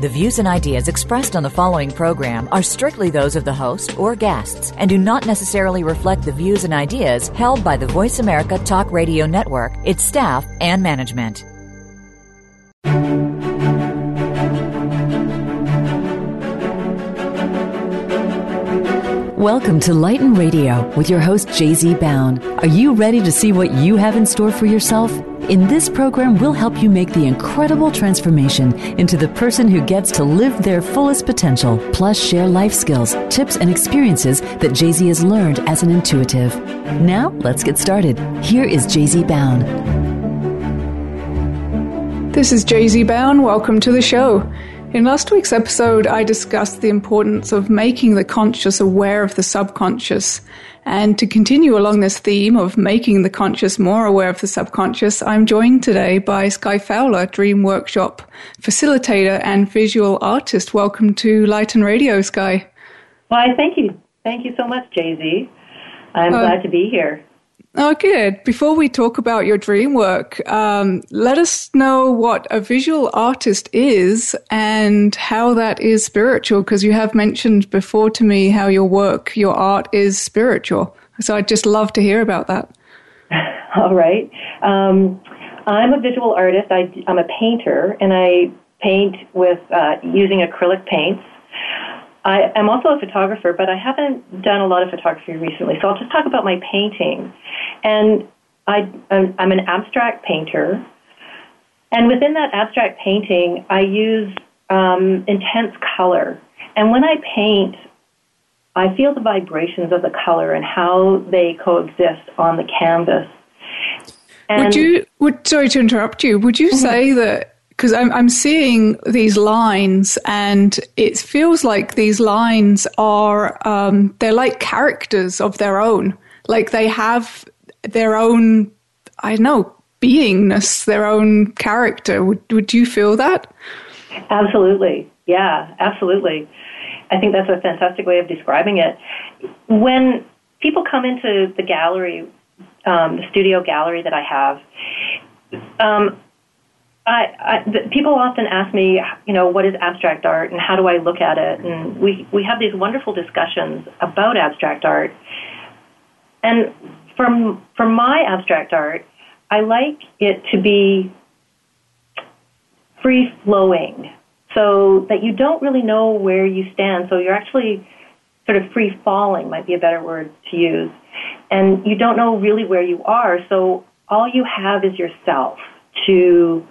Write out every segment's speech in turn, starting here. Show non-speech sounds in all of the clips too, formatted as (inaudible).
The views and ideas expressed on the following program are strictly those of the host or guests and do not necessarily reflect the views and ideas held by the Voice America Talk Radio Network, its staff, and management. Welcome to Lighten Radio with your host, JZ Bown. Are you ready to see what you have in store for yourself? In this program, we'll help you make the incredible transformation into the person who gets to live their fullest potential, plus share life skills, tips, and experiences that JZ has learned as an intuitive. Now, let's get started. Here is JZ Bown. This is JZ Bown. Welcome to the show. In last week's episode, I discussed the importance of making the conscious aware of the subconscious. And to continue along this theme of making the conscious more aware of the subconscious, I'm joined today by Skai Fowler, Dream Workshop facilitator and visual artist. Welcome to Lighten Radio, Skai. Why, thank you. Thank you so much, JZ. I'm uh, glad to be here. Oh, good. Before we talk about your dream work, um, let us know what a visual artist is and how that is spiritual, because you have mentioned before to me how your work, your art is spiritual. So I'd just love to hear about that. (laughs) All right. Um, I'm a visual artist. I, am a painter, and I paint with uh, using acrylic paints. I am also a photographer, but I haven't done a lot of photography recently. So I'll just talk about my painting. And I, I'm an abstract painter. And within that abstract painting, I use um, intense color. And when I paint, I feel the vibrations of the color and how they coexist on the canvas. And would you, would, sorry to interrupt you, would you mm-hmm. say that because I'm, I'm seeing these lines and it feels like these lines are um, they're like characters of their own. Like they have their own i don't know beingness their own character. Would, would you feel that? Absolutely. Yeah absolutely. I think that's a fantastic way of describing it. When people come into the gallery um, the studio gallery that i have um, I, I, people often ask me, you know, what is abstract art and how do I look at it? And we, we have these wonderful discussions about abstract art. And from, from my abstract art, I like it to be free flowing so that you don't really know where you stand. So you're actually sort of free falling, might be a better word to use. And you don't know really where you are. So all you have is yourself to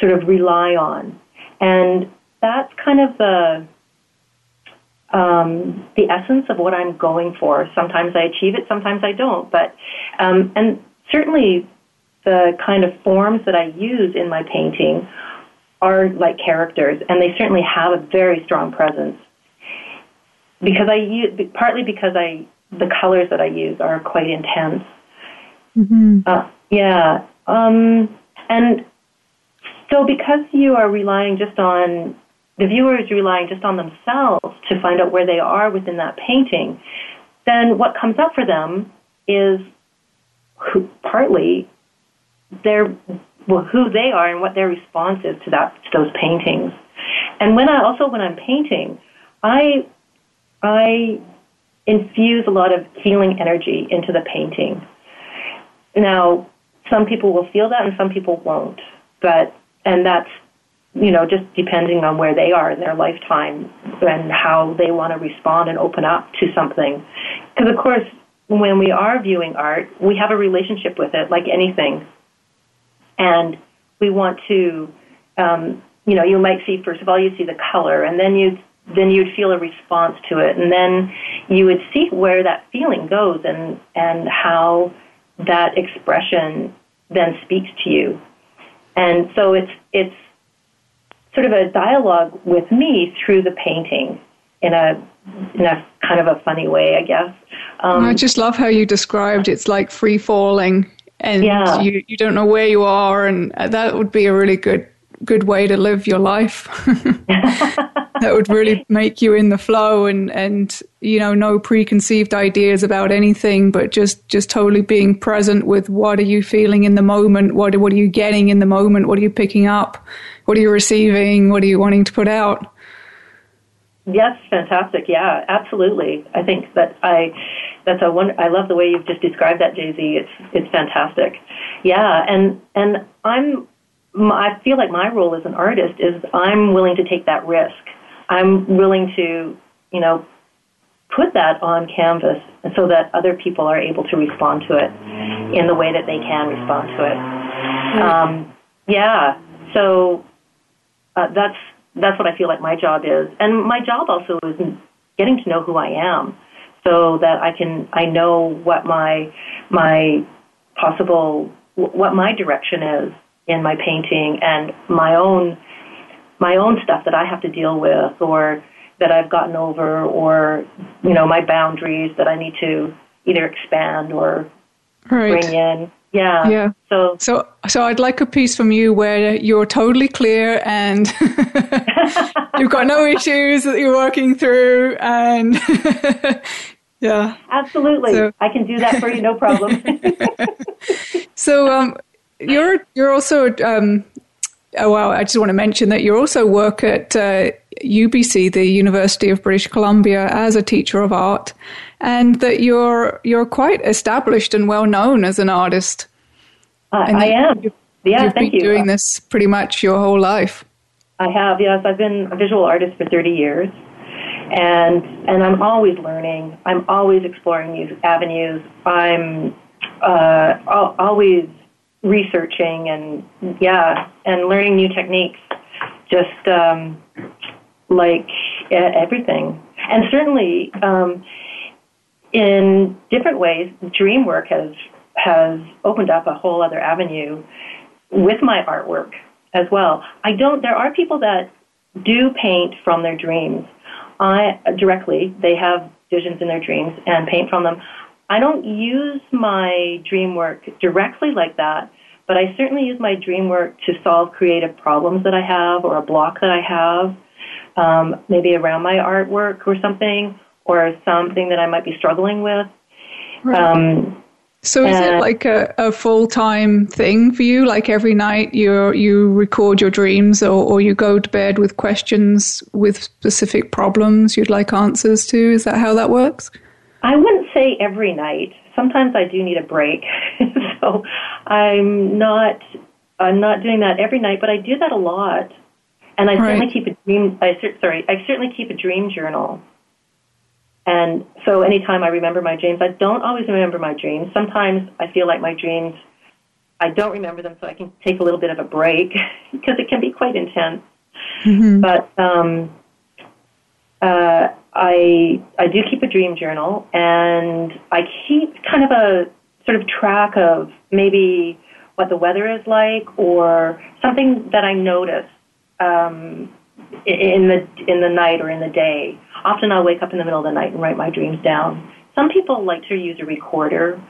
sort of rely on. And that's kind of the um, the essence of what I'm going for. Sometimes I achieve it, sometimes I don't. But um, and certainly the kind of forms that I use in my painting are like characters, and they certainly have a very strong presence. Because I use partly because I the colors that I use are quite intense. Mm-hmm. Uh, yeah, um, and so because you are relying just on the viewer is relying just on themselves to find out where they are within that painting, then what comes up for them is partly their well, who they are and what their response is to that to those paintings. And when I also when I'm painting, I I infuse a lot of healing energy into the painting. Now, some people will feel that and some people won't. But and that's you know just depending on where they are in their lifetime and how they want to respond and open up to something. Because of course when we are viewing art we have a relationship with it like anything. And we want to um, you know you might see first of all you see the color and then you then you'd feel a response to it. And then you would see where that feeling goes and and how that expression then speaks to you and so it's it's sort of a dialogue with me through the painting in a in a kind of a funny way, I guess. Um, I just love how you described it's like free falling and yeah. you, you don't know where you are, and that would be a really good good way to live your life. (laughs) (laughs) that would really make you in the flow and and you know no preconceived ideas about anything, but just just totally being present with what are you feeling in the moment, what what are you getting in the moment, what are you picking up, what are you receiving, what are you wanting to put out. Yes, fantastic. Yeah, absolutely. I think that I that's a one. I love the way you've just described that, JZ. It's it's fantastic. Yeah, and and I'm I feel like my role as an artist is I'm willing to take that risk. I'm willing to you know put that on canvas so that other people are able to respond to it in the way that they can respond to it. Um, yeah, so uh, that's that's what I feel like my job is. And my job also is getting to know who I am so that I can I know what my my possible what my direction is in my painting and my own my own stuff that I have to deal with or that I've gotten over or you know my boundaries that I need to either expand or right. bring in yeah. Yeah. So so so I'd like a piece from you where you're totally clear and (laughs) you've got no issues that you're working through and (laughs) yeah. Absolutely. So, I can do that for you no problem. (laughs) so um you're you're also um oh well I just want to mention that you also work at uh, UBC the University of British Columbia as a teacher of art and that you're you're quite established and well known as an artist. Uh, I am. You've, yeah, you've thank been you. doing this pretty much your whole life. I have. Yes, I've been a visual artist for 30 years, and and I'm always learning. I'm always exploring new avenues. I'm uh, always researching and yeah, and learning new techniques. Just um, like everything, and certainly. Um, in different ways, dream work has has opened up a whole other avenue with my artwork as well. I don't. There are people that do paint from their dreams. I directly. They have visions in their dreams and paint from them. I don't use my dream work directly like that, but I certainly use my dream work to solve creative problems that I have or a block that I have, um, maybe around my artwork or something, or something that I might be struggling with. Right. Um, so is it like a, a full time thing for you? Like every night you you record your dreams, or, or you go to bed with questions with specific problems you'd like answers to? Is that how that works? I wouldn't say every night. Sometimes I do need a break, (laughs) so I'm not I'm not doing that every night, but I do that a lot. And I right. certainly keep a dream. I sorry, I certainly keep a dream journal. And so anytime I remember my dreams, I don't always remember my dreams. Sometimes I feel like my dreams, I don't remember them, so I can take a little bit of a break (laughs) because it can be quite intense. Mm-hmm. But um, uh, I I do keep a dream journal, and I keep kind of a sort of track of maybe what the weather is like or something that I notice um, in the in the night or in the day. Often I'll wake up in the middle of the night and write my dreams down. Some people like to use a recorder,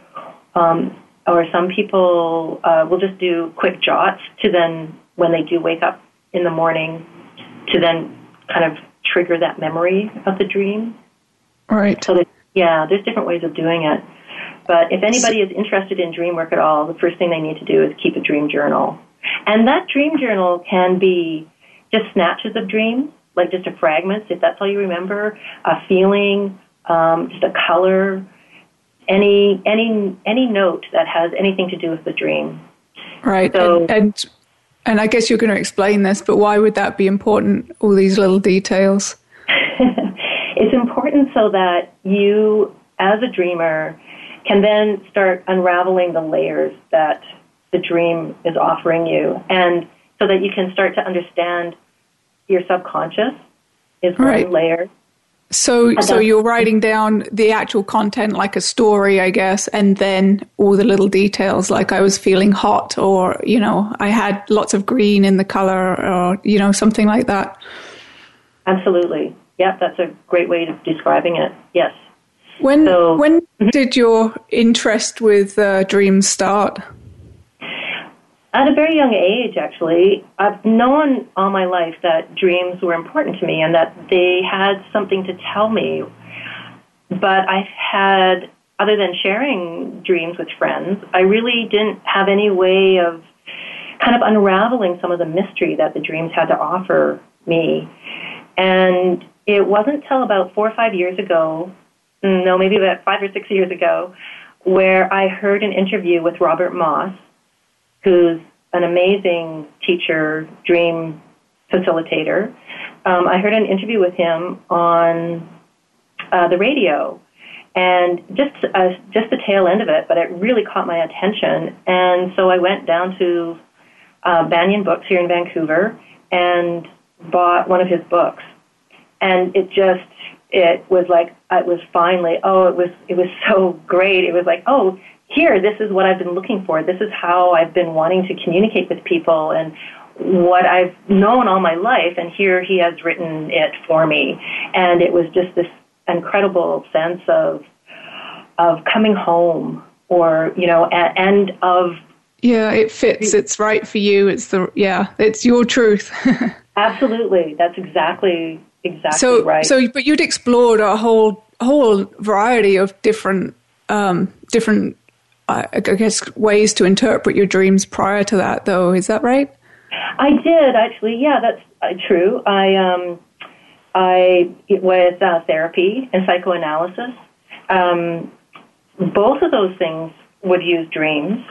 um, or some people uh, will just do quick jots to then, when they do wake up in the morning, to then kind of trigger that memory of the dream. Right. So that, yeah, there's different ways of doing it. But if anybody is interested in dream work at all, the first thing they need to do is keep a dream journal. And that dream journal can be just snatches of dreams, like just a fragment, if that's all you remember, a feeling, um, just a color, any any any note that has anything to do with the dream. Right. So, and, and and I guess you're going to explain this, but why would that be important? All these little details. (laughs) it's important so that you, as a dreamer, can then start unraveling the layers that the dream is offering you, and so that you can start to understand your subconscious is one right. layer. So, so you're writing down the actual content like a story, I guess, and then all the little details, like I was feeling hot, or you know, I had lots of green in the color, or you know, something like that. Absolutely, yeah, that's a great way of describing it. Yes. When so, when (laughs) did your interest with uh, dreams start? At a very young age, actually, I've known all my life that dreams were important to me and that they had something to tell me. But I had, other than sharing dreams with friends, I really didn't have any way of kind of unraveling some of the mystery that the dreams had to offer me. And it wasn't until about four or five years ago, no, maybe about five or six years ago, where I heard an interview with Robert Moss, who's an amazing teacher, dream facilitator. Um, I heard an interview with him on uh, the radio, and just uh, just the tail end of it, but it really caught my attention. And so I went down to uh, Banyan Books here in Vancouver and bought one of his books, and it just it was like it was finally oh it was it was so great it was like oh here this is what I've been looking for. This is how I've been wanting to communicate with people and what I've known all my life and here he has written it for me. And it was just this incredible sense of of coming home or you know and, and of yeah it fits. It's right for you. It's the yeah it's your truth. (laughs) Absolutely. That's exactly exactly so, right. So, but you'd explored a whole whole variety of different um, different, I guess, ways to interpret your dreams prior to that, though. Is that right? I did actually. Yeah, that's uh, true. I um, I with uh, therapy and psychoanalysis. Um, both of those things would use dreams,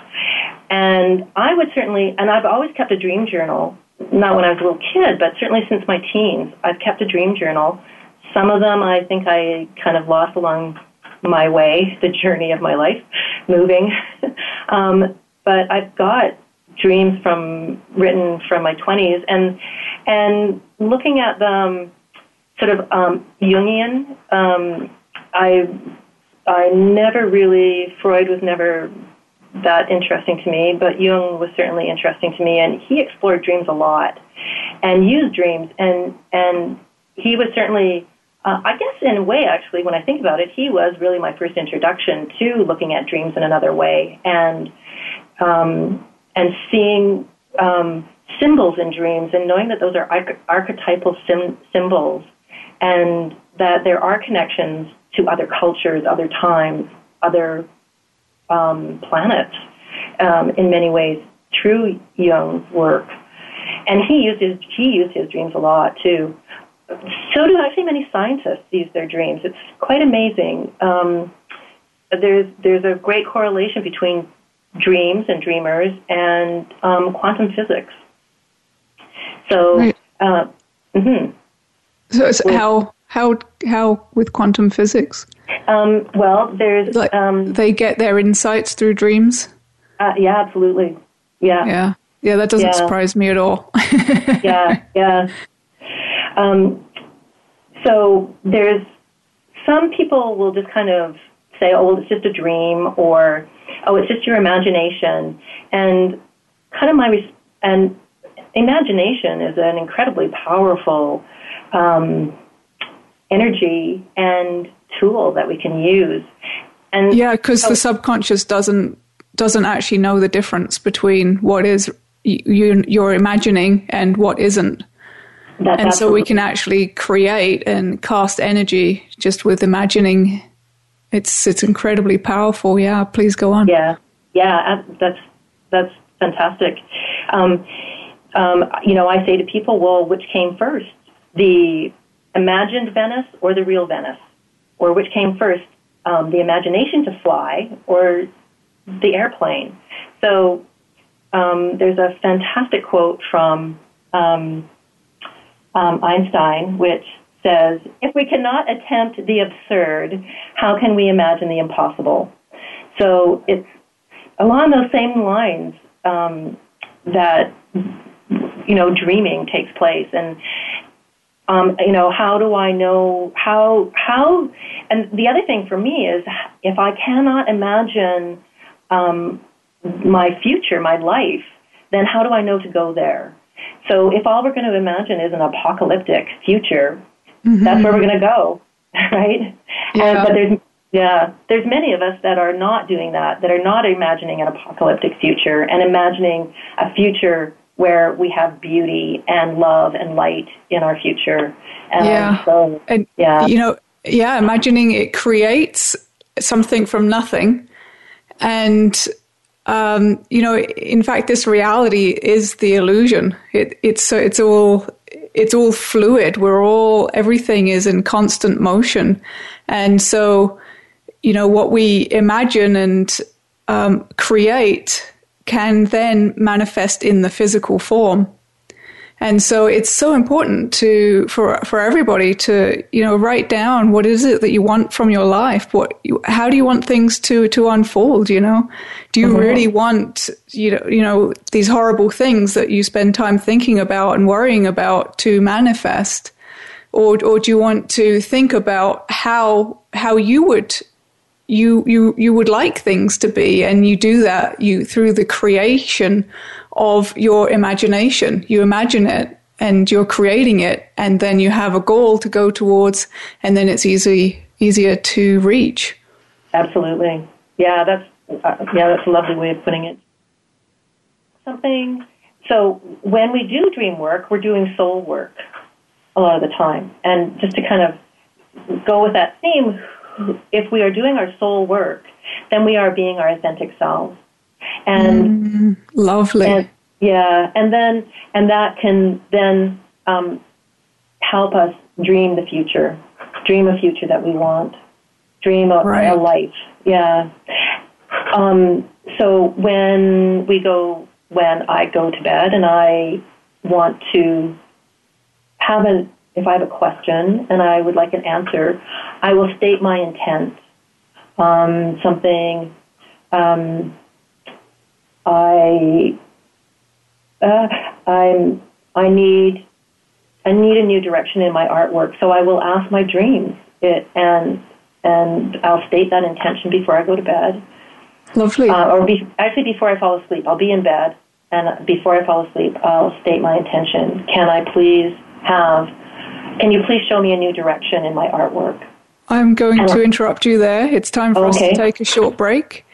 and I would certainly. And I've always kept a dream journal not when I was a little kid, but certainly since my teens, I've kept a dream journal. Some of them I think I kind of lost along my way, the journey of my life, moving. (laughs) um, but I've got dreams from written from my 20s, and and looking at them, sort of um, Jungian. Um, I I never really Freud was never that interesting to me, but Jung was certainly interesting to me, and he explored dreams a lot and used dreams, and and he was certainly, uh, I guess, in a way, actually, when I think about it, he was really my first introduction to looking at dreams in another way, and um, and seeing um, symbols in dreams, and knowing that those are arch- archetypal sim- symbols, and that there are connections to other cultures, other times, other um, planets um, in many ways through Jung's work. And he used his, he used his dreams a lot too. So do actually many scientists use their dreams. It's quite amazing. Um, there's there's a great correlation between dreams and dreamers and um, quantum physics. So, right. uh, mm-hmm. so, so how how how with quantum physics? Um, well, there's like um, they get their insights through dreams. Uh, yeah, absolutely. Yeah, yeah, yeah. That doesn't yeah. surprise me at all. (laughs) yeah, yeah. Um, so there's some people will just kind of say, "Oh, well, it's just a dream," or "Oh, it's just your imagination," and kind of my and imagination is an incredibly powerful um, energy and tool that we can use. And yeah, because so, the subconscious doesn't doesn't actually know the difference between what is you, you're imagining and what isn't. And so we can actually create and cast energy just with imagining. It's it's incredibly powerful. Yeah, please go on. Yeah, yeah, that's that's fantastic. Um, um, you know, I say to people, well, which came first, the imagined Venice or the real Venice? Or which came first, um, the imagination to fly or the airplane? So um, there's a fantastic quote from um, um, Einstein, which says, If we cannot attempt the absurd, how can we imagine the impossible? So it's along those same lines um, that you know dreaming takes place and um, you know, how do I know how how? And the other thing for me is if I cannot imagine um, my future, my life, then how do I know to go there? So if all we're going to imagine is an apocalyptic future, mm-hmm. that's where we're going to go, (laughs) right? Yeah. And, but there's Yeah, there's many of us that are not doing that, that are not imagining an apocalyptic future and imagining a future where we have beauty and love and light in our future. And yeah. So, and, yeah. You know, yeah, imagining it creates something from nothing. And, um, you know, in fact, this reality is the illusion. It, it's, it's all, it's all fluid. We're all, everything is in constant motion. And so, you know, what we imagine and um, create can then manifest in the physical form. And so it's so important to for for everybody to you know write down what is it that you want from your life. What you, how do you want things to to unfold? You know, do you mm-hmm. really want you know you know these horrible things that you spend time thinking about and worrying about to manifest, or or do you want to think about how how you would you you you would like things to be and you do that you through the creation of your imagination. You imagine it and you're creating it and then you have a goal to go towards and then it's easy easier to reach. Absolutely. Yeah that's uh, yeah that's a lovely way of putting it. Something so when we do dream work we're doing soul work a lot of the time. And just to kind of go with that theme if we are doing our soul work, then we are being our authentic selves. And mm, lovely. And, yeah, and then and that can then um, help us dream the future, dream a future that we want, dream a, right. a life. Yeah. Um, so when we go, when I go to bed and I want to have an if I have a question and I would like an answer, I will state my intent. Um, something um, I uh, I'm I need I need a new direction in my artwork, so I will ask my dreams it, and and I'll state that intention before I go to bed. Lovely. Uh, or be, actually, before I fall asleep, I'll be in bed, and before I fall asleep, I'll state my intention. Can I please have can you please show me a new direction in my artwork? I'm going to interrupt you there. It's time for okay. us to take a short break.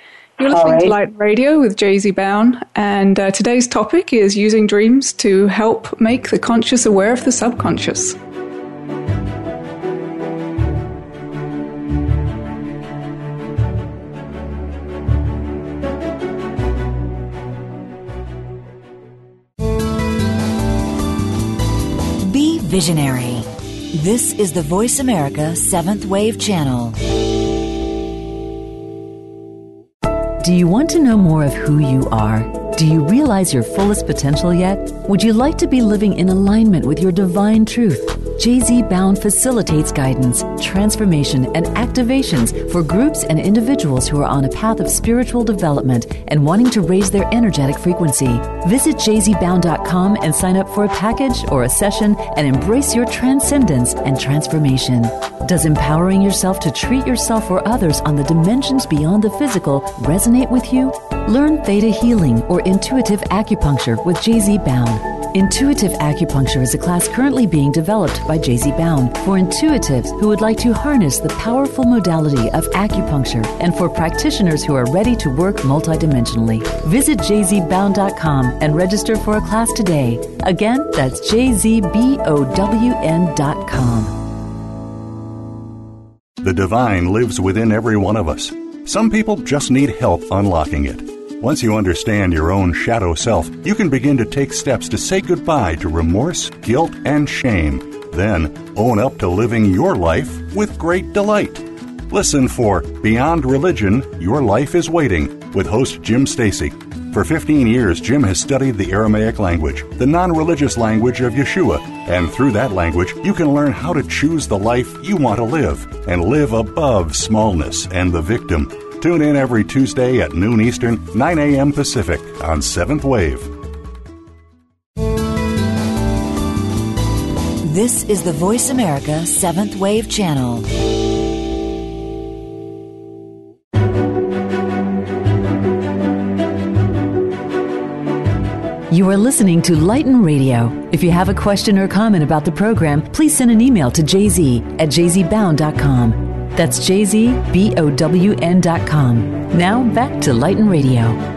You're listening right. to Light Radio with JZ Bown, and uh, today's topic is using dreams to help make the conscious aware of the subconscious. Be visionary this is the Voice America Seventh Wave Channel. Do you want to know more of who you are? Do you realize your fullest potential yet? Would you like to be living in alignment with your divine truth? JZ Bown facilitates guidance, transformation, and activations for groups and individuals who are on a path of spiritual development and wanting to raise their energetic frequency. Visit jzbown.com and sign up for a package or a session and embrace your transcendence and transformation. Does empowering yourself to treat yourself or others on the dimensions beyond the physical resonate with you? Learn Theta Healing or Intuitive Acupuncture with JZ Bown. Intuitive Acupuncture is a class currently being developed by JZ Bown for intuitives who would like to harness the powerful modality of acupuncture and for practitioners who are ready to work multidimensionally. Visit jzbown.com and register for a class today. Again, that's jzbown.com. The divine lives within every one of us. Some people just need help unlocking it. Once you understand your own shadow self, you can begin to take steps to say goodbye to remorse, guilt, and shame. Then own up to living your life with great delight. Listen for Beyond Religion Your Life is Waiting with host Jim Stacy. For 15 years, Jim has studied the Aramaic language, the non religious language of Yeshua, and through that language, you can learn how to choose the life you want to live and live above smallness and the victim. Tune in every Tuesday at noon Eastern, 9 a.m. Pacific on Seventh Wave. This is the Voice America Seventh Wave Channel. You are listening to Lighten Radio. If you have a question or comment about the program, please send an email to jz at jzbown.com. That's jzbown.com. Now back to Lighten Radio.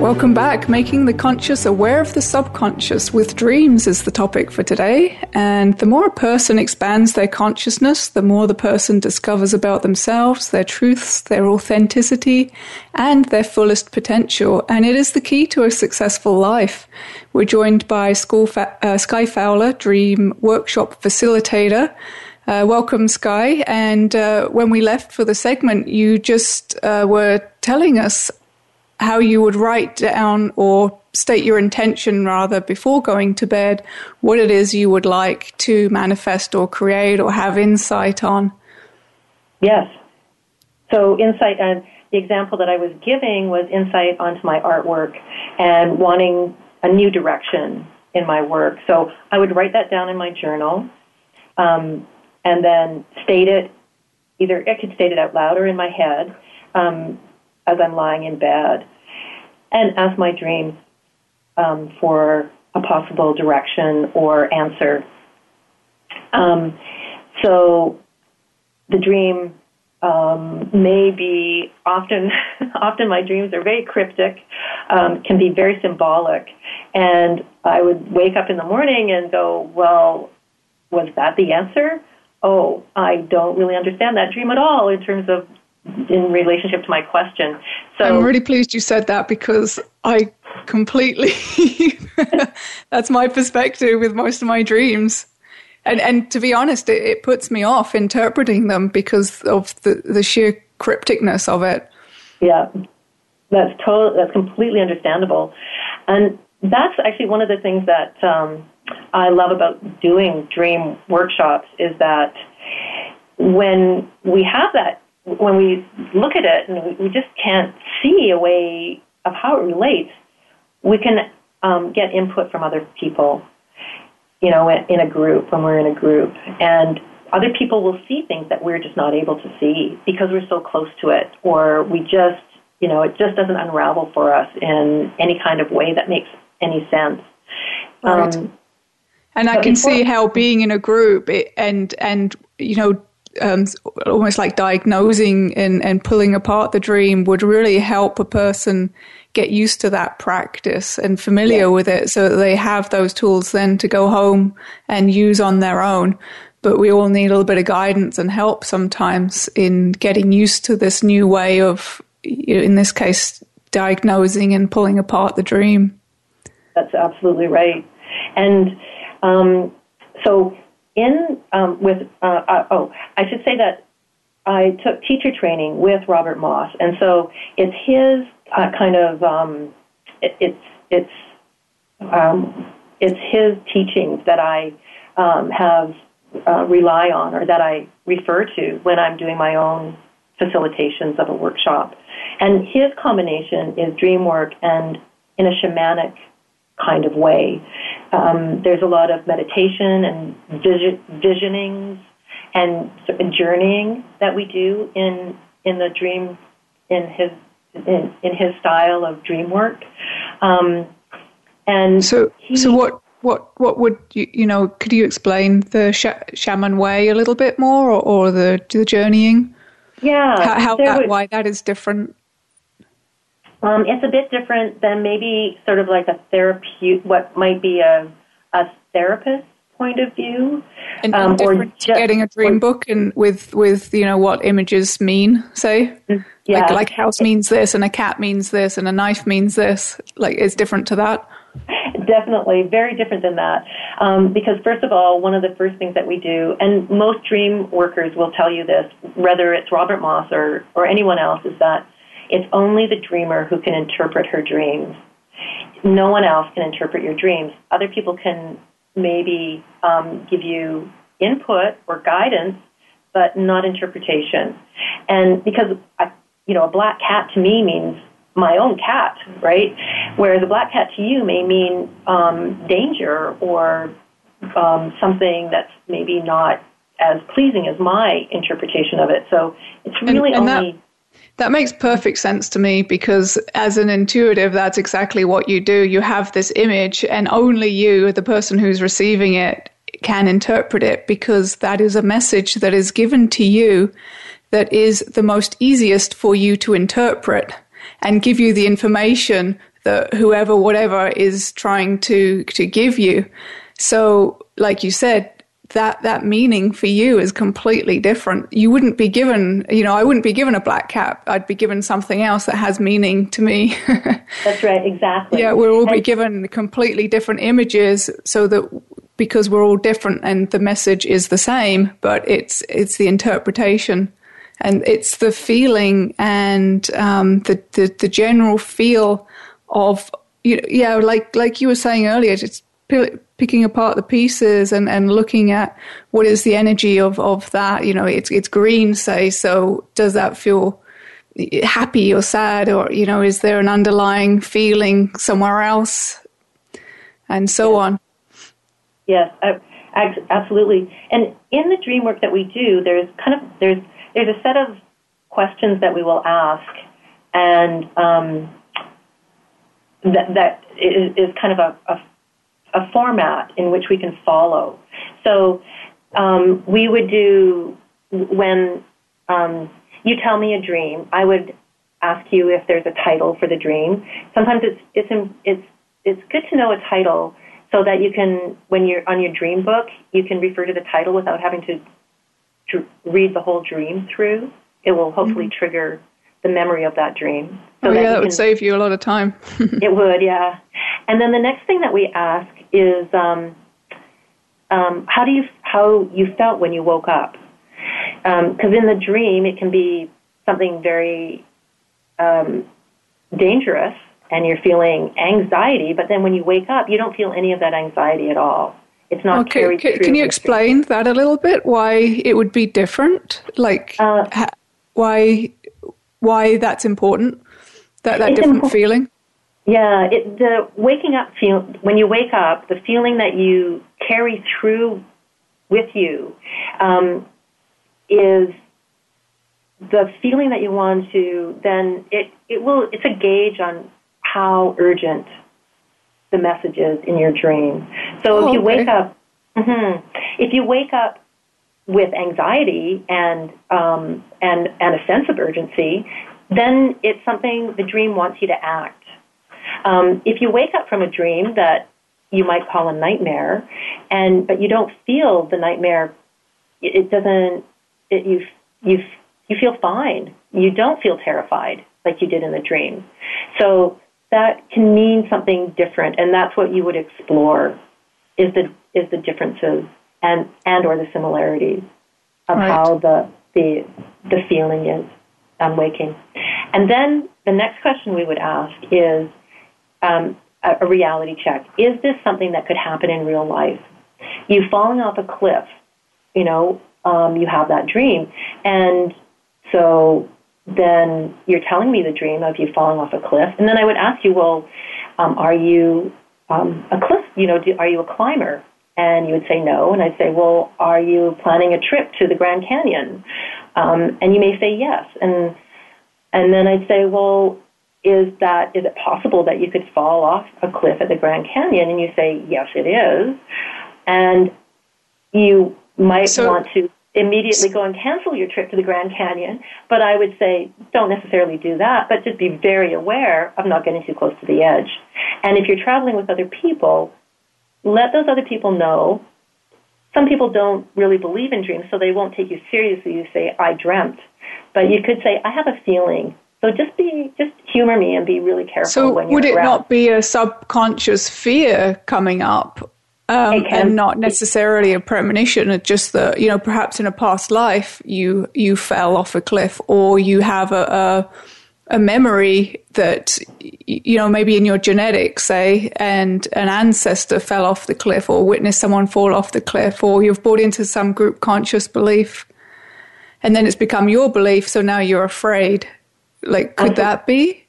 Welcome back. Making the conscious aware of the subconscious with dreams is the topic for today. And the more a person expands their consciousness, the more the person discovers about themselves, their truths, their authenticity, and their fullest potential. And it is the key to a successful life. We're joined by Fa- uh, Skai Fowler, Dream Workshop Facilitator. Uh, welcome, Skai. And uh, when we left for the segment, you just uh, were telling us how you would write down or state your intention rather before going to bed, what it is you would like to manifest or create or have insight on. Yes. So, insight, and the example that I was giving was insight onto my artwork and wanting a new direction in my work. So, I would write that down in my journal um, and then state it. Either I could state it out loud or in my head um, as I'm lying in bed and ask my dreams um, for a possible direction or answer. Um, so the dream um, may be often, (laughs) often my dreams are very cryptic, um, can be very symbolic, and I would wake up in the morning and go, well, was that the answer? Oh, I don't really understand that dream at all in terms of in relationship to my question. So I'm really pleased you said that because I completely (laughs) that's my perspective with most of my dreams. And and to be honest, it, it puts me off interpreting them because of the, the sheer crypticness of it. Yeah. That's total that's completely understandable. And that's actually one of the things that um, I love about doing dream workshops is that when we have that when we look at it and we just can't see a way of how it relates, we can um, get input from other people, you know, in a group, when we're in a group. And other people will see things that we're just not able to see because we're so close to it, or we just, you know, it just doesn't unravel for us in any kind of way that makes any sense. Right. Um, and I can see how being in a group it, and and you know um, almost like diagnosing and, and pulling apart the dream would really help a person get used to that practice and familiar yeah. with it so that they have those tools then to go home and use on their own. But we all need a little bit of guidance and help sometimes in getting used to this new way of, in this case, diagnosing and pulling apart the dream. That's absolutely right. And um, so in um, with uh, uh, oh, I should say that I took teacher training with Robert Moss, and so it's his uh, kind of um, it, it's it's um, it's his teachings that I um, have uh, rely on or that I refer to when I'm doing my own facilitations of a workshop. And his combination is dream work and in a shamanic kind of way. Um, there's a lot of meditation and vision, visionings and journeying that we do in in the dream in his in, in his style of dream work. Um, and so, he, so what what what would you you know? Could you explain the sh- shaman way a little bit more, or, or the the journeying? Yeah, how, how that, would, why that is different. Um, it's a bit different than maybe sort of like a therapeutic, what might be a, a therapist point of view. And um, or just, getting a dream or, book and with, with, you know, what images mean, say? Mm, yeah. Like, like house means this and a cat means this and a knife means this. Like, it's different to that? Definitely, very different than that. Um, because first of all, one of the first things that we do, and most dream workers will tell you this, whether it's Robert Moss or, or anyone else, is that it's only the dreamer who can interpret her dreams. No one else can interpret your dreams. Other people can maybe um, give you input or guidance, but not interpretation. And because, I, you know, a black cat to me means my own cat, right? Whereas a black cat to you may mean um, danger or um, something that's maybe not as pleasing as my interpretation of it. So it's really and, and only. That- that makes perfect sense to me because, as an intuitive, that's exactly what you do. You have this image, and only you, the person who's receiving it, can interpret it because that is a message that is given to you that is the most easiest for you to interpret and give you the information that whoever, whatever is trying to, to give you. So, like you said, that that meaning for you is completely different. You wouldn't be given, you know, I wouldn't be given a black cap. I'd be given something else that has meaning to me. (laughs) That's right, exactly. Yeah, we'll all be given completely different images so that because we're all different and the message is the same, but it's it's the interpretation and it's the feeling and um, the, the the general feel of you know, yeah, like like you were saying earlier, it's picking apart the pieces and, and looking at what is the energy of, of that. You know, it's it's green, say. So does that feel happy or sad, or you know, is there an underlying feeling somewhere else, and so yes. on. Yes, absolutely. And in the dream work that we do, there's kind of there's there's a set of questions that we will ask, and um, that that is, is kind of a, a a format in which we can follow. So um, we would do when um, you tell me a dream, I would ask you if there's a title for the dream. Sometimes it's it's it's it's good to know a title so that you can when you're on your dream book, you can refer to the title without having to, read the whole dream through. It will hopefully mm-hmm. trigger the memory of that dream. So oh, that yeah, that would save you a lot of time. (laughs) it would, yeah. And then the next thing that we ask is um, um, how do you how you felt when you woke up? Because um, in the dream, it can be something very um, dangerous, and you're feeling anxiety. But then when you wake up, you don't feel any of that anxiety at all. It's not okay. carried can, can you explain that a little bit? Why it would be different? Like uh, ha- why why that's important? That that different feeling. Yeah, it, the waking up feel when you wake up, the feeling that you carry through with you um, is the feeling that you want to. Then it it will. It's a gauge on how urgent the message is in your dream. So oh, if you okay. wake up, mm-hmm, if you wake up with anxiety and um, and and a sense of urgency, then it's something the dream wants you to act. Um, if you wake up from a dream that you might call a nightmare, and but you don't feel the nightmare, it doesn't. It, you you you feel fine. You don't feel terrified like you did in the dream. So that can mean something different, and that's what you would explore is the is the differences and and or the similarities of right. how the the the feeling is on waking. And then the next question we would ask is um, a, reality check. Is this something that could happen in real life? You falling off a cliff, you know, um, you have that dream. And so then you're telling me the dream of you falling off a cliff. And then I would ask you, well, um, are you um, a cliff, you know, do, are you a climber? And you would say no. And I'd say, well, are you planning a trip to the Grand Canyon? Um, and you may say yes. And, and then I'd say, well, is that is it possible that you could fall off a cliff at the Grand Canyon? And you say, yes, it is. And you might so, want to immediately go and cancel your trip to the Grand Canyon. But I would say, don't necessarily do that, but just be very aware of not getting too close to the edge. And if you're traveling with other people, let those other people know. Some people don't really believe in dreams, so they won't take you seriously. You say, I dreamt. But you could say, I have a feeling so just be, just humor me and be really careful. So would it around. not be a subconscious fear coming up, um, and not necessarily a premonition? Just that you know, perhaps in a past life you you fell off a cliff, or you have a, a, a memory that you know maybe in your genetics, say, and an ancestor fell off the cliff, or witnessed someone fall off the cliff, or you've bought into some group conscious belief, and then it's become your belief. So now you're afraid like, could absolutely. that be?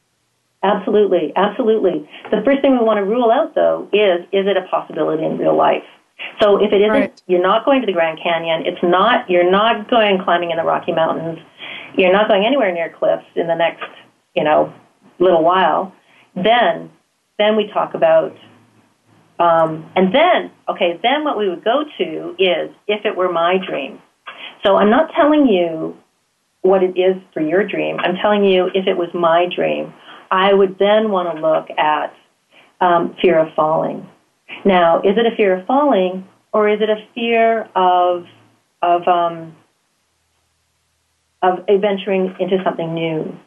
Absolutely, absolutely. The first thing we want to rule out, though, is is it a possibility in real life? So if it isn't, right. you're not going to the Grand Canyon. It's not. You're not going climbing in the Rocky Mountains. You're not going anywhere near cliffs in the next, you know, little while. Then, then we talk about um, and then, okay, then what we would go to is if it were my dream. So I'm not telling you what it is for your dream. I'm telling you if it was my dream, I would then want to look at um, fear of falling. Now, is it a fear of falling, or is it a fear of of um, of venturing into something new?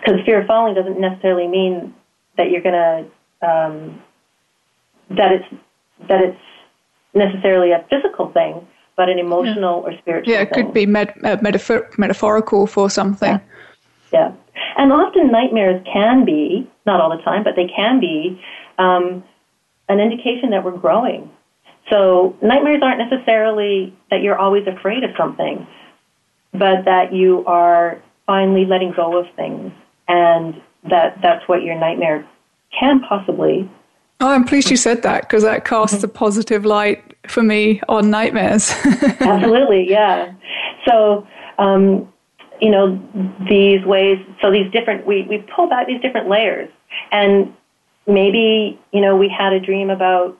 Because fear of falling doesn't necessarily mean that you're going to um, that it's that it's necessarily a physical thing, but an emotional yeah. or spiritual. Yeah, it thing. could be med- uh, metaphor- metaphorical for something. Yeah. yeah. and often nightmares can be not all the time, but they can be um, an indication that we're growing. So nightmares aren't necessarily that you're always afraid of something, but that you are finally letting go of things, and that that's what your nightmare can possibly. Oh, I'm pleased you said that because that casts a positive light for me on nightmares. (laughs) Absolutely, yeah. So, um, you know, these ways, so these different, we, we pull back these different layers. And maybe, you know, we had a dream about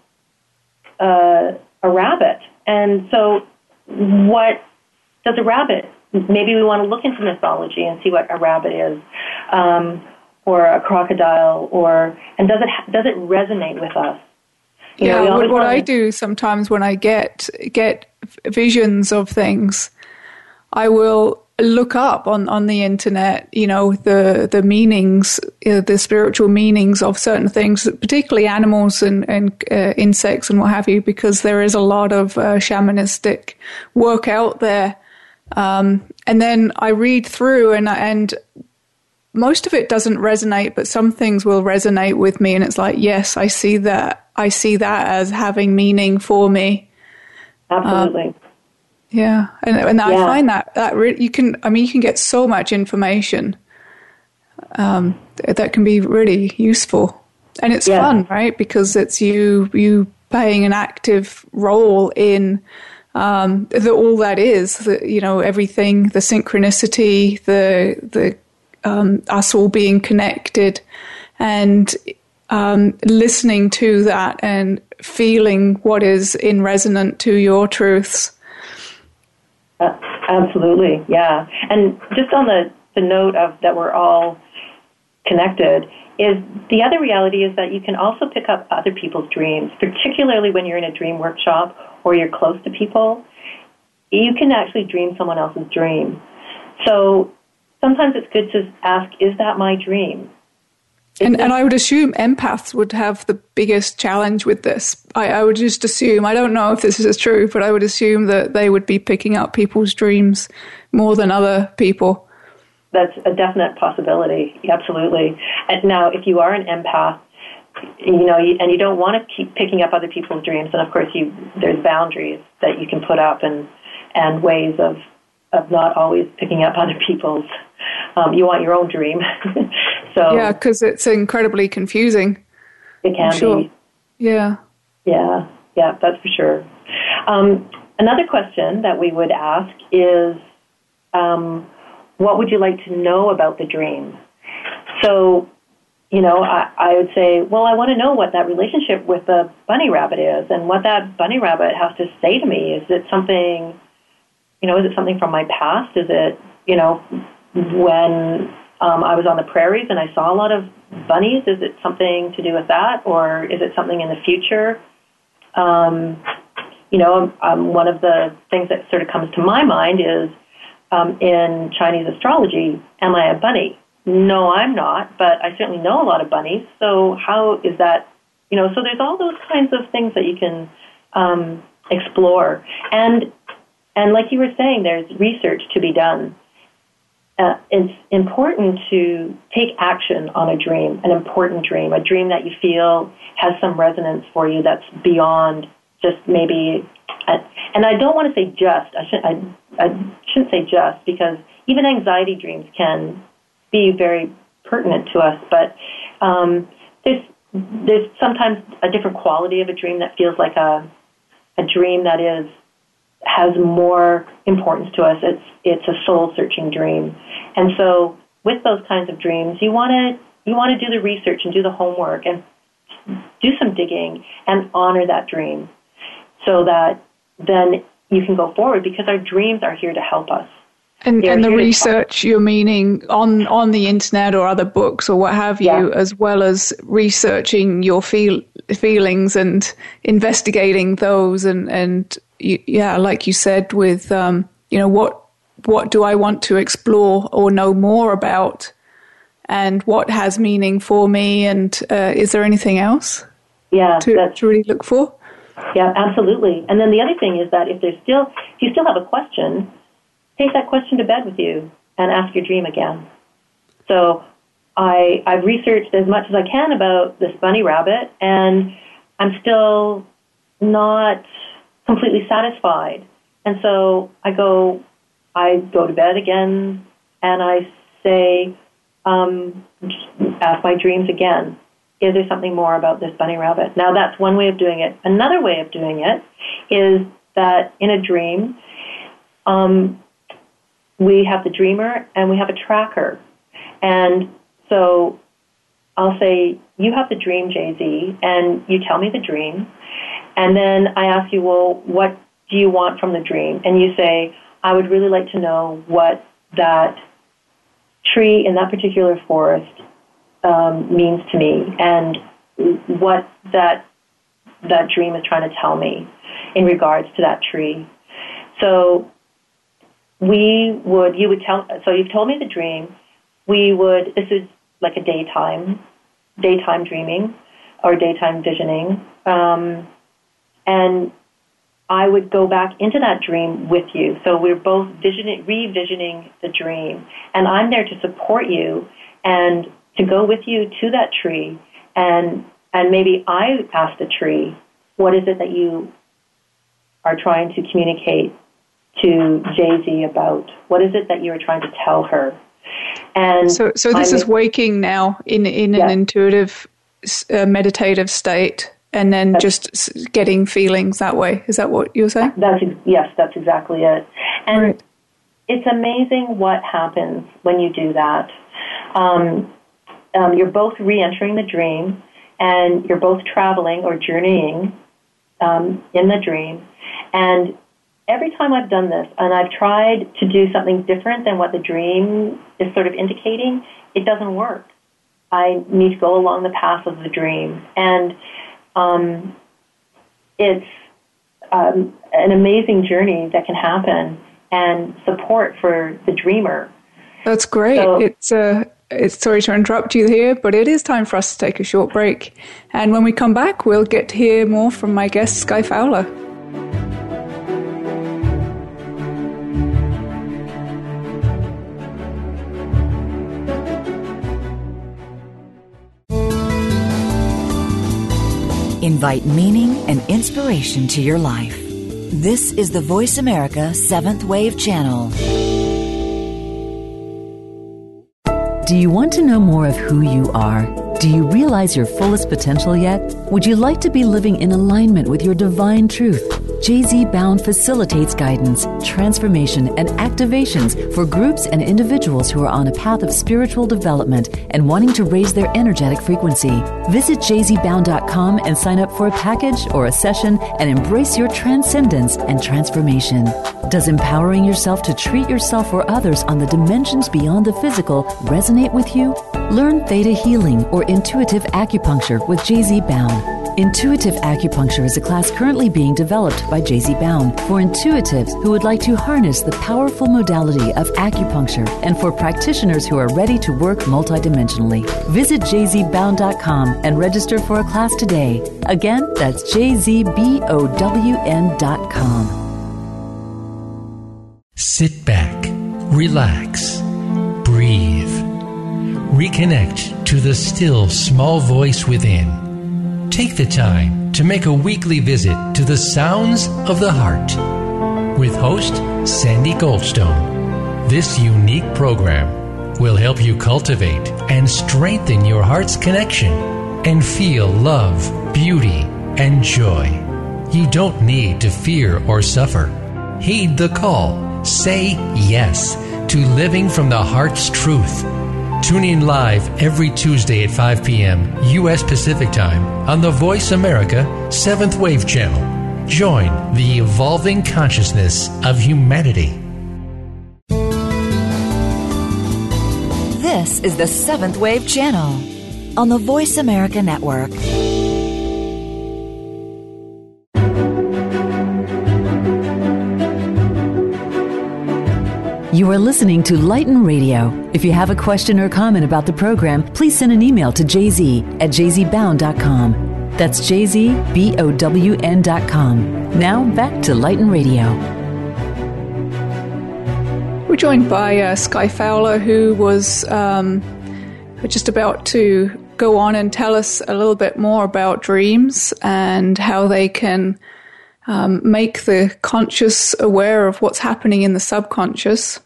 uh, a rabbit. And so, what does a rabbit? Maybe we want to look into mythology and see what a rabbit is, um, or a crocodile, or and does it does it resonate with us? You yeah, know, what, what I do sometimes when I get get visions of things, I will look up on, on the internet, you know, the the meanings, uh, the spiritual meanings of certain things, particularly animals and, and uh, insects and what have you, because there is a lot of uh, shamanistic work out there. Um, and then I read through and and most of it doesn't resonate, but some things will resonate with me, and it's like, yes, I see that. I see that as having meaning for me. Absolutely. Um, yeah, and, and I find that that re- you can. I mean, you can get so much information um, that can be really useful, and it's yeah. fun, right? Because it's you you playing an active role in um, the, all that is. The, you know, everything, the synchronicity, the the um, us all being connected, and um, listening to that and feeling what is in resonant to your truths uh, absolutely, yeah. And just on the, the note of that we're all connected, is the other reality is that you can also pick up other people's dreams, particularly when you're in a dream workshop or you're close to people. You can actually dream someone else's dream. So sometimes it's good to ask, is that my dream? And, and I would assume empaths would have the biggest challenge with this. I, I would just assume, I don't know if this is true, but I would assume that they would be picking up people's dreams more than other people. That's a definite possibility, absolutely. And now, if you are an empath, you know, and you don't want to keep picking up other people's dreams, and of course, you there's boundaries that you can put up and and ways of of not always picking up other people's. Um, you want your own dream. (laughs) so yeah, because it's incredibly confusing. It can sure. be. Yeah. Yeah. Yeah. That's for sure. Um, another question that we would ask is, um, what would you like to know about the dream? So, you know, I, I would say, well, I want to know what that relationship with the bunny rabbit is and what that bunny rabbit has to say to me. Is it something you know, is it something from my past? Is it, you know, when um, I was on the prairies and I saw a lot of bunnies? Is it something to do with that, or is it something in the future? Um, you know, um, one of the things that sort of comes to my mind is um, in Chinese astrology, am I a bunny? No, I'm not, but I certainly know a lot of bunnies. So how is that? You know, so there's all those kinds of things that you can um, explore, and and like you were saying, there's research to be done. Uh, it's important to take action on a dream, an important dream, a dream that you feel has some resonance for you that's beyond just maybe. Uh, and I don't want to say just. I shouldn't. I, I shouldn't say just because even anxiety dreams can be very pertinent to us. But um, there's there's sometimes a different quality of a dream that feels like a a dream that is has more importance to us. It's it's a soul searching dream, and so with those kinds of dreams, you want to you want to do the research and do the homework and do some digging and honor that dream so that then you can go forward because our dreams are here to help us. And, and the research you're meaning on, on the internet or other books or what have you, yeah. as well as researching your feel, feelings and investigating those and, and yeah, like you said, with, um, you know, what, what do I want to explore or know more about and what has meaning for me and uh, is there anything else yeah, to, to really look for? Yeah, absolutely. And then the other thing is that if there's still, if you still have a question, take that question to bed with you and ask your dream again. So I, I've researched as much as I can about this bunny rabbit, and I'm still not completely satisfied. And so I go, I go to bed again, and I say, um, ask my dreams again. Is there something more about this bunny rabbit? Now that's one way of doing it. Another way of doing it is that in a dream, um, we have the dreamer and we have a tracker. And so I'll say, You have the dream, JZ, and you tell me the dream. And then I ask you, Well, what do you want from the dream? And you say, I would really like to know what that tree in that particular forest um, means to me and what that that dream is trying to tell me in regards to that tree. So we would, you would tell, so you've told me the dream. We would, this is like a daytime, daytime dreaming or daytime visioning. Um, and I would go back into that dream with you. So we're both visioning, revisioning the dream. And I'm there to support you and to go with you to that tree. And, and maybe I ask the tree, what is it that you are trying to communicate to JZ about? What is it that you are trying to tell her? And so, so this I'm, is waking now in in an intuitive, uh, meditative state, and then just getting feelings that way. Is that what you're saying? That's yes, that's exactly it. And right. it's amazing what happens when you do that. Um, um, you're both re-entering the dream, and you're both traveling or journeying um, in the dream, and every time I've done this and I've tried to do something different than what the dream is sort of indicating, it doesn't work. I need to go along the path of the dream. And um, it's um, an amazing journey that can happen and support for the dreamer. That's great. So, it's uh, it's sorry to interrupt you here, but it is time for us to take a short break. And when we come back, we'll get to hear more from my guest, Skai Fowler. Invite meaning and inspiration to your life. This is the Voice America Seventh Wave Channel. Do you want to know more of who you are? Do you realize your fullest potential yet? Would you like to be living in alignment with your divine truth? JZ Bown facilitates guidance, transformation, and activations for groups and individuals who are on a path of spiritual development and wanting to raise their energetic frequency. Visit jzbown.com and sign up for a package or a session and embrace your transcendence and transformation. Does empowering yourself to treat yourself or others on the dimensions beyond the physical resonate with you? Learn Theta Healing or Intuitive Acupuncture with JZ Bown. Intuitive Acupuncture is a class currently being developed by JZ Bown for intuitives who would like to harness the powerful modality of acupuncture and for practitioners who are ready to work multidimensionally. Visit jzbown.com and register for a class today. Again, that's jzbown.com. Sit back, relax, breathe. Reconnect to the still small voice within take the time to make a weekly visit to the Sounds of the Heart with host Sandy Goldstone. This unique program will help you cultivate and strengthen your heart's connection and feel love, beauty, and joy. You don't need to fear or suffer. Heed the call. Say yes to living from the heart's truth Tune in live every Tuesday at 5 p.m. U.S. Pacific Time on the Voice America 7th Wave Channel. Join the evolving consciousness of humanity. This is the Seventh Wave Channel on the Voice America Network. You are listening to Lighten Radio. If you have a question or comment about the program, please send an email to jz at jzbown.com. That's jzbown.com. Now back to Lighten Radio. We're joined by uh, Skai Fowler, who was um, just about to go on and tell us a little bit more about dreams and how they can um, make the conscious aware of what's happening in the subconscious.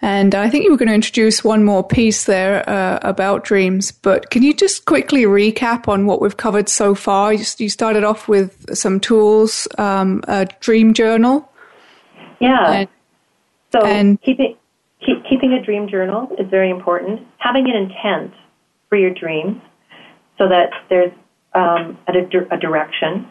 And I think you were going to introduce one more piece there uh, about dreams, but can you just quickly recap on what we've covered so far? You, started off with some tools, um, a dream journal. Yeah. And, so and keeping keep, keeping a dream journal is very important. Having an intent for your dreams, so that there's um, a, a, direction.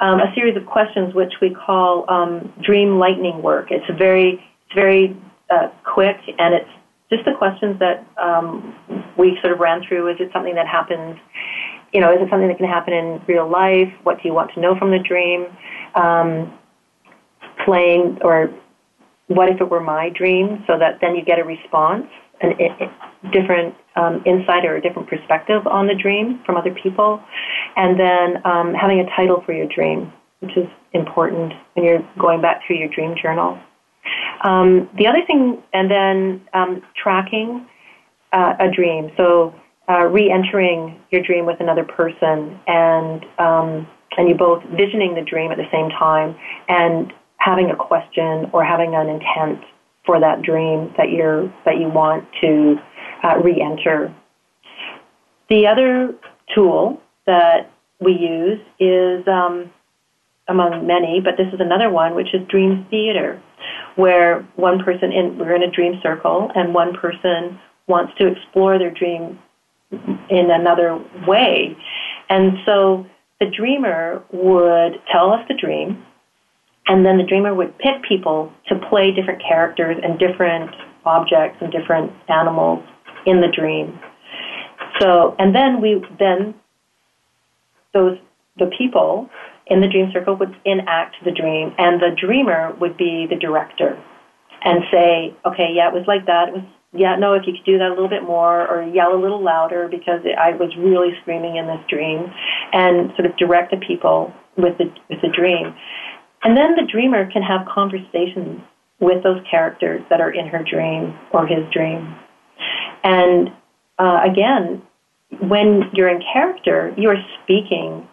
Um, a series of questions which we call um, dream lightning work. It's a very it's very uh, quick, and it's just the questions that um, we sort of ran through. Is it something that happens? You know, is it something that can happen in real life? What do you want to know from the dream? Um, playing or what if it were my dream? So that then you get a response, a different um, insight or a different perspective on the dream from other people, and then um, having a title for your dream, which is important when you're going back through your dream journal. Um, the other thing, and then um, tracking uh, a dream. So uh, re-entering your dream with another person, and um, and you both visioning the dream at the same time, and having a question or having an intent for that dream that you're that you want to uh, re-enter. The other tool that we use is um, among many, but this is another one, which is dream theater where one person in we're in a dream circle and one person wants to explore their dream in another way. And so the dreamer would tell us the dream and then the dreamer would pick people to play different characters and different objects and different animals in the dream. So and then we then those the people in the dream circle would enact the dream, and the dreamer would be the director and say, okay, yeah, it was like that. It was, yeah, no, if you could do that a little bit more or yell a little louder because I was really screaming in this dream, and sort of direct the people with the with the dream, and then the dreamer can have conversations with those characters that are in her dream or his dream, and uh, again, when you're in character, you are speaking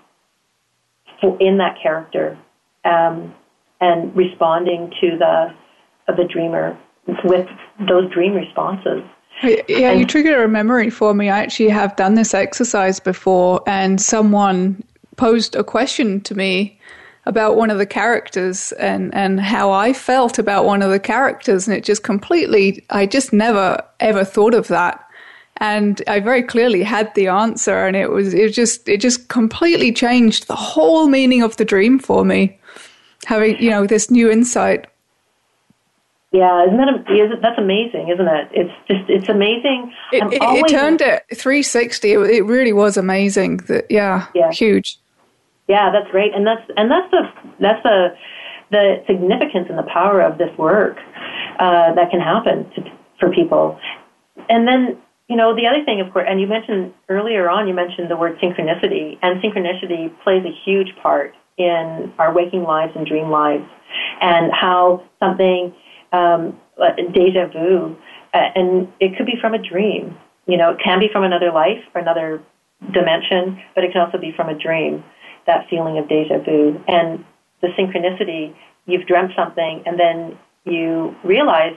in that character um, and responding to the of the dreamer with those dream responses. Yeah, you triggered a memory for me. I actually have done this exercise before, and someone posed a question to me about one of the characters and, and how I felt about one of the characters. And it just completely, I just never ever thought of that and I very clearly had the answer, and it was it just it just completely changed the whole meaning of the dream for me. Having you know this new insight. Yeah, isn't that is that's amazing, isn't it? It's just it's amazing. It, it, always, it turned it 360. It, it, really was amazing. That yeah, yeah, huge. Yeah, that's great, and that's and that's the that's the the significance and the power of this work uh, that can happen to, for people. And then you know, the other thing, of course, and you mentioned earlier on, you mentioned the word synchronicity, and synchronicity plays a huge part in our waking lives and dream lives, and how something, um, deja vu, uh, and it could be from a dream. You know, it can be from another life or another dimension, but it can also be from a dream, that feeling of deja vu. And the synchronicity, you've dreamt something, and then you realize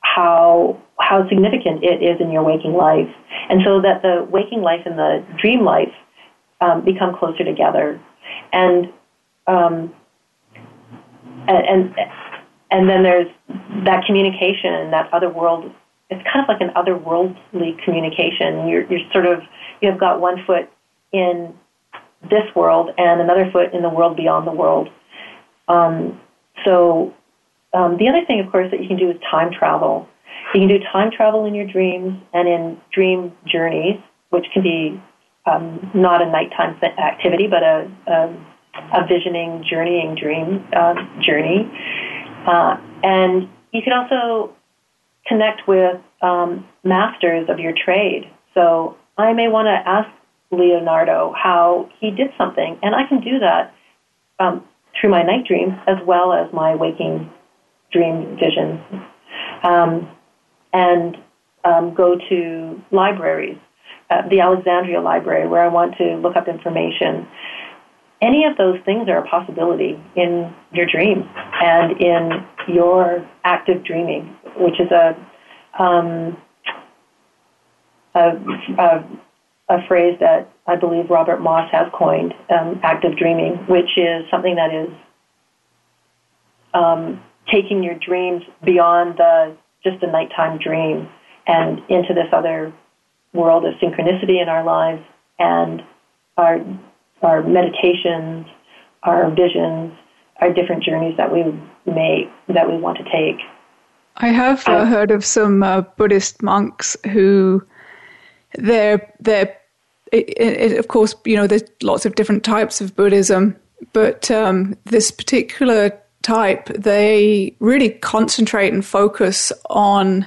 how how significant it is in your waking life, and so that the waking life and the dream life um, become closer together, and um, and and then there's that communication, that other world it's kind of like an otherworldly communication. You're, you're sort of you have got one foot in this world and another foot in the world beyond the world. Um, so um, the other thing, of course, that you can do is time travel. You can do time travel in your dreams and in dream journeys, which can be um, not a nighttime activity, but a, a, a visioning, journeying dream uh, journey. Uh, and you can also connect with um, masters of your trade. So I may want to ask Leonardo how he did something, and I can do that um, through my night dreams as well as my waking dream visions. Um, and um, go to libraries, uh, the Alexandria Library, where I want to look up information. Any of those things are a possibility in your dreams and in your active dreaming, which is a um, a, a, a, phrase that I believe Robert Moss has coined, um, active dreaming, which is something that is um, taking your dreams beyond the just a nighttime dream and into this other world of synchronicity in our lives and our our meditations, our visions, our different journeys that we may that we want to take. I have uh, heard of some uh, Buddhist monks who they're they're it, it, of course you know there's lots of different types of Buddhism, but um, this particular type they really concentrate and focus on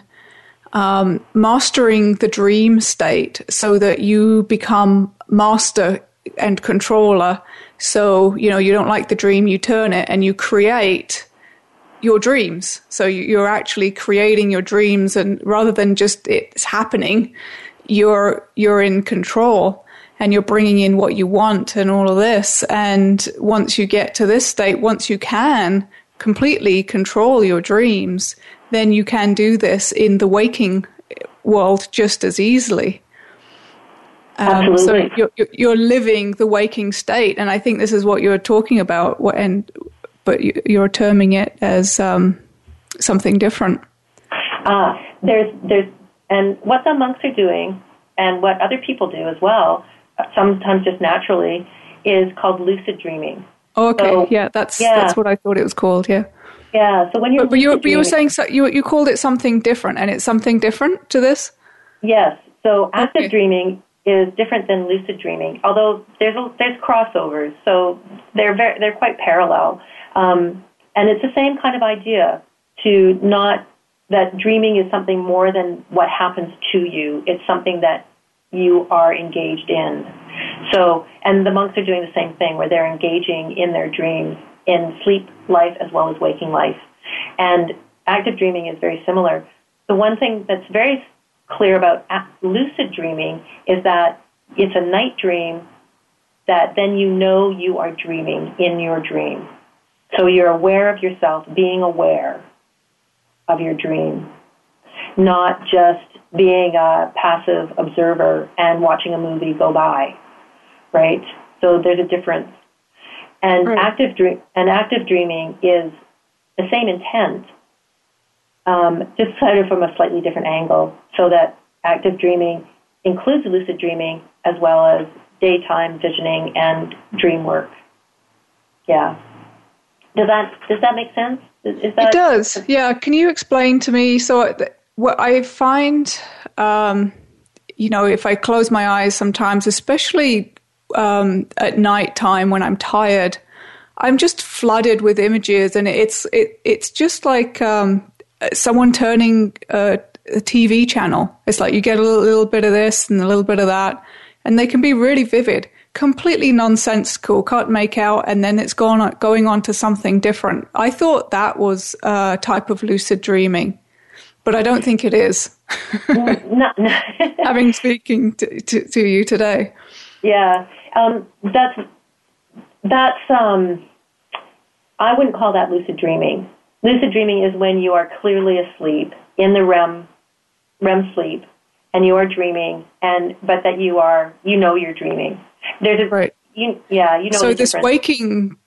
um, mastering the dream state so that you become master and controller. So you know you don't like the dream, you turn it and you create your dreams. So you're actually creating your dreams, and rather than just it's happening, you're you're in control and you're bringing in what you want and all of this. And once you get to this state, once you can completely control your dreams, then you can do this in the waking world just as easily. Um, so you're, you're living the waking state, and I think this is what you're talking about. And but you're terming it as um, something different. Uh, there's, there's, and what the monks are doing, and what other people do as well, sometimes just naturally, is called lucid dreaming. Oh, okay, so, yeah, that's yeah. that's what I thought it was called. Yeah. Yeah. So when you're but, you but you were saying so, you you called it something different, and it's something different to this. Yes. So active okay. dreaming is different than lucid dreaming, although there's a, there's crossovers. So they're very, they're quite parallel. Um, and it's the same kind of idea to not that dreaming is something more than what happens to you. It's something that you are engaged in. So, and the monks are doing the same thing where they're engaging in their dreams in sleep life as well as waking life. And active dreaming is very similar. The one thing that's very clear about lucid dreaming is that it's a night dream that then you know you are dreaming in your dream. So you're aware of yourself, being aware of your dream, not just being a passive observer and watching a movie go by, right? So there's a difference. And right. active dream and active dreaming is the same intent, um, just kind of from a slightly different angle. So that active dreaming includes lucid dreaming as well as daytime visioning and dream work. Yeah. Does that does that make sense? Is, is that, it does. Yeah. Can you explain to me? So what I find, um, you know, if I close my eyes sometimes, especially um, at night time when I'm tired, I'm just flooded with images, and it's it it's just like um, someone turning a, a, TV channel. It's like you get a little, little bit of this and a little bit of that, and they can be really vivid completely nonsensical, can't make out, and then it's gone going on to something different. I thought that was a type of lucid dreaming, but I don't think it is. (laughs) no, no. (laughs) Having speaking to, to, to, you today. Yeah, um, that's that's. Um, I wouldn't call that lucid dreaming. Lucid dreaming is when you are clearly asleep in the REM REM sleep, and you are dreaming, and but that you are you know you're dreaming there's a right. You, yeah, you know. So this difference. waking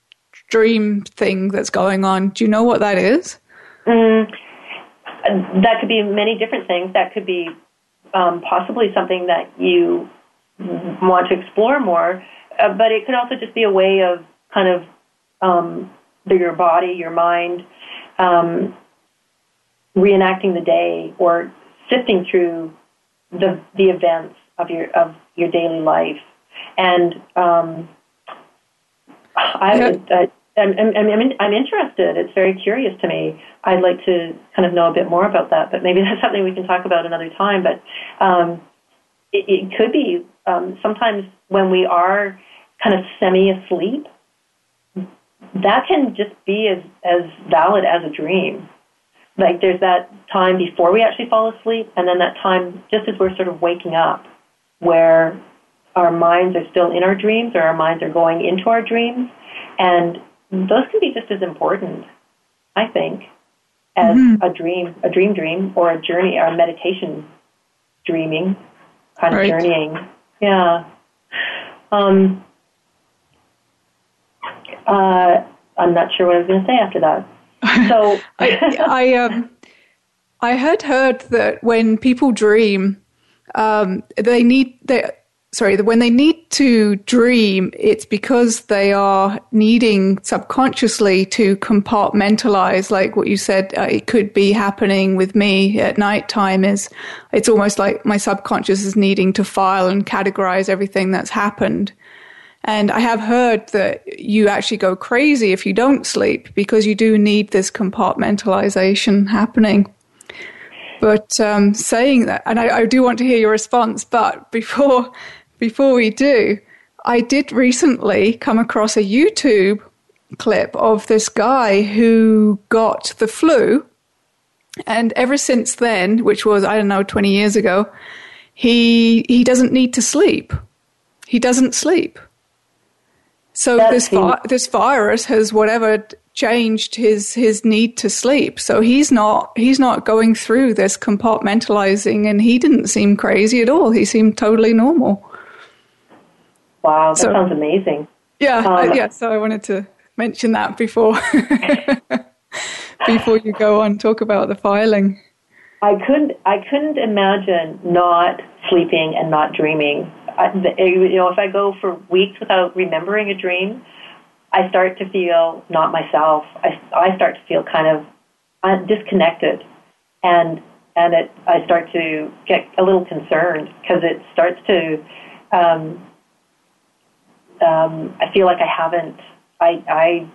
dream thing that's going on. Do you know what that is? Mm, that could be many different things. That could be um, possibly something that you want to explore more, uh, but it could also just be a way of kind of um, your body, your mind, um, reenacting the day or sifting through the the events of your of your daily life. And um, I, I, I'm, I'm, I'm, interested. It's very curious to me. I'd like to kind of know a bit more about that, but maybe (laughs) that's something we can talk about another time. But um, it, it could be um, sometimes when we are kind of semi asleep, that can just be as, as valid as a dream. Like there's that time before we actually fall asleep, and then that time just as we're sort of waking up, where our minds are still in our dreams or our minds are going into our dreams. And those can be just as important, I think, as mm-hmm. a dream, a dream dream, or a journey, or a meditation dreaming, kind of right. journeying. Yeah. Um, uh, I'm not sure what I was going to say after that. (laughs) So I, I, um, I had heard that when people dream, um, they need they sorry, when they need to dream, it's because they are needing subconsciously to compartmentalize, like what you said, uh, it could be happening with me at night time is it's almost like my subconscious is needing to file and categorize everything that's happened. And I have heard that you actually go crazy if you don't sleep because you do need this compartmentalization happening. But um, saying that, and I, I, do want to hear your response, but (laughs) before before we do, I did recently come across a YouTube clip of this guy who got the flu. And ever since then, which was, I don't know, 20 years ago, he, he doesn't need to sleep. He doesn't sleep. So this, vi- this virus has whatever changed his his need to sleep. So he's not he's not going through this compartmentalizing, and he didn't seem crazy at all. He seemed totally normal. Wow, that so, sounds amazing. Yeah, um, yeah. So I wanted to mention that before (laughs) before you go on talk about the filing. I couldn't I couldn't imagine not sleeping and not dreaming. I, you know, if I go for weeks without remembering a dream, I start to feel not myself. I, I start to feel kind of uh, disconnected, and and it I start to get a little concerned because it starts to um, um, I feel like I haven't. I, I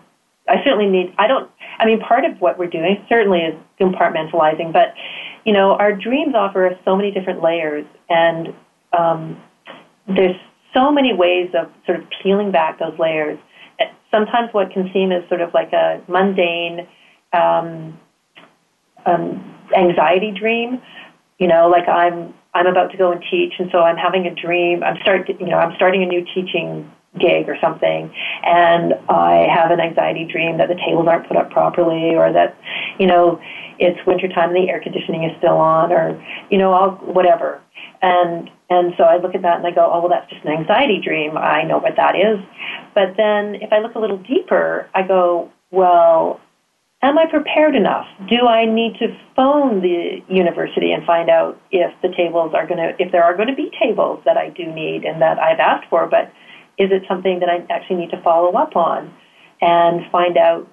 I certainly need. I don't. I mean, part of what we're doing certainly is compartmentalizing, but you know, our dreams offer us so many different layers, and um, there's so many ways of sort of peeling back those layers. Sometimes what can seem as sort of like a mundane um, um, anxiety dream, you know, like I'm I'm about to go and teach, and so I'm having a dream. I'm start, you know, I'm starting a new teaching gig or something and I have an anxiety dream that the tables aren't put up properly or that, you know, it's wintertime and the air conditioning is still on or, you know, I'll, whatever. And, and so I look at that and I go, oh, well, that's just an anxiety dream. I know what that is. But then if I look a little deeper, I go, well, am I prepared enough? Do I need to phone the university and find out if the tables are going to, if there are going to be tables that I do need and that I've asked for, but is it something that I actually need to follow up on and find out?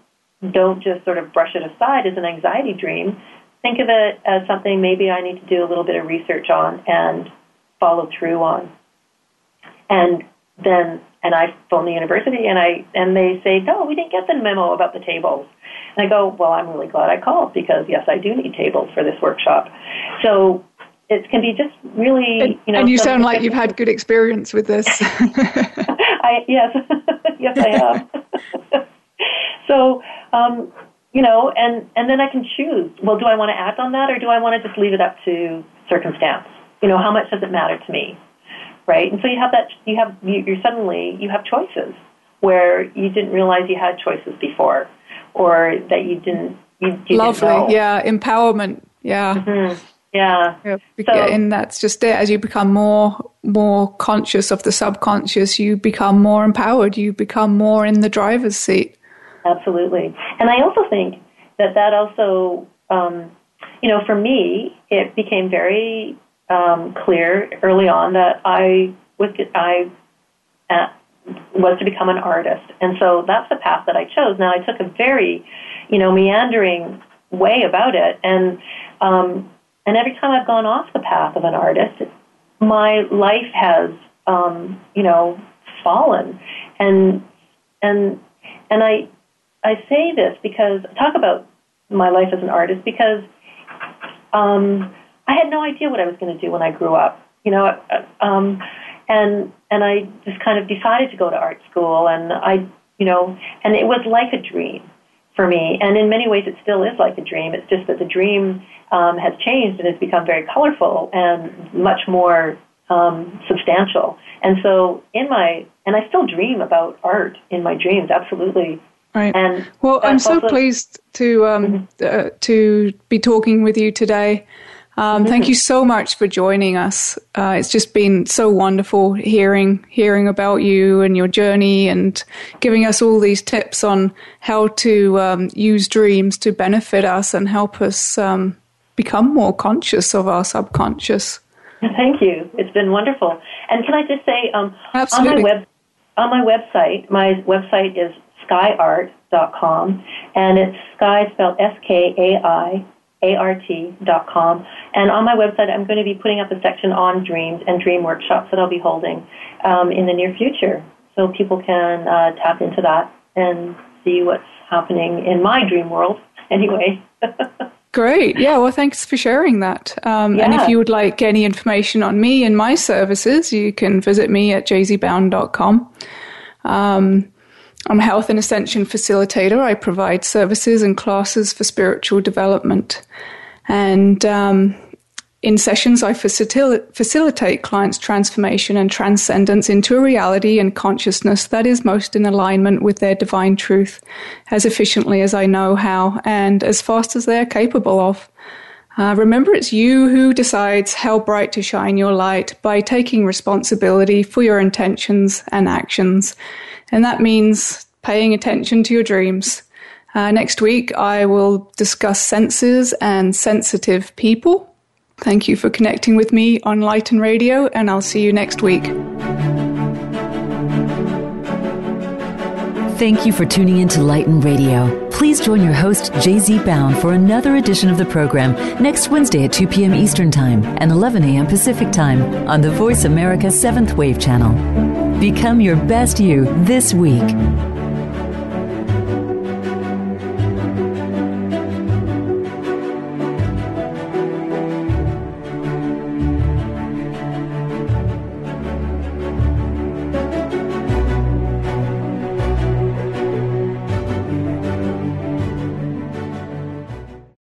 Don't just sort of brush it aside as an anxiety dream. Think of it as something maybe I need to do a little bit of research on and follow through on. And then, and I phone the university and I, and they say, no, we didn't get the memo about the tables. And I go, well, I'm really glad I called because yes, I do need tables for this workshop. So it can be just really, and, you know. And you sound like you've had good experience with this. (laughs) I yes, (laughs) yes, I have. (laughs) so, um, you know, and and then I can choose. Well, do I want to act on that, or do I want to just leave it up to circumstance? You know, how much does it matter to me, right? And so you have that. You have you, you're suddenly you have choices where you didn't realize you had choices before, or that you didn't. You, you Lovely, didn't Lovely, yeah, empowerment, yeah. Mm-hmm. Yeah. So, and that's just it. As you become more more conscious of the subconscious, you become more empowered. You become more in the driver's seat. Absolutely. And I also think that that also um, you know, for me, it became very um, clear early on that I was I uh, was to become an artist, and so that's the path that I chose. Now I took a very, you know, meandering way about it, and um, and every time I've gone off the path of an artist, my life has, um, you know, fallen, and and and I I say this because talk about my life as an artist because um, I had no idea what I was going to do when I grew up. You know, uh, um, and and I just kind of decided to go to art school, and I, you know, and it was like a dream for me. And in many ways, it still is like a dream. It's just that the dream um, has changed and has become very colorful and much more um, substantial. And so, in my and I still dream about art in my dreams, absolutely. Right. And well, I'm so pleased to um, mm-hmm. uh, to be talking with you today. Um, mm-hmm. Thank you so much for joining us. Uh, it's just been so wonderful hearing hearing about you and your journey, and giving us all these tips on how to um, use dreams to benefit us and help us um, become more conscious of our subconscious. Thank you. It's been wonderful. And can I just say, um, on my web on my website, my website is skaiart.com, and it's sky spelled S K A I art.com. And on my website, I'm going to be putting up a section on dreams and dream workshops that I'll be holding um, in the near future. So people can uh, tap into that and see what's happening in my dream world (laughs) anyway. (laughs) Great. Yeah. Well, thanks for sharing that. Um, yeah. And if you would like any information on me and my services, you can visit me at jzbown.com. Um, I'm a health and ascension facilitator. I provide services and classes for spiritual development. And um, in sessions, I facil- facilitate clients' transformation and transcendence into a reality and consciousness that is most in alignment with their divine truth as efficiently as I know how and as fast as they are capable of. Uh, remember, it's you who decides how bright to shine your light by taking responsibility for your intentions and actions. And that means paying attention to your dreams. Uh, next week, I will discuss senses and sensitive people. Thank you for connecting with me on Lighten Radio, and I'll see you next week. Thank you for tuning in to Lighten Radio. Please join your host, JZ Bown, for another edition of the program next Wednesday at 2 p.m. Eastern Time and 11 a.m. Pacific Time on the Voice America 7th Wave Channel. Become your best you this week.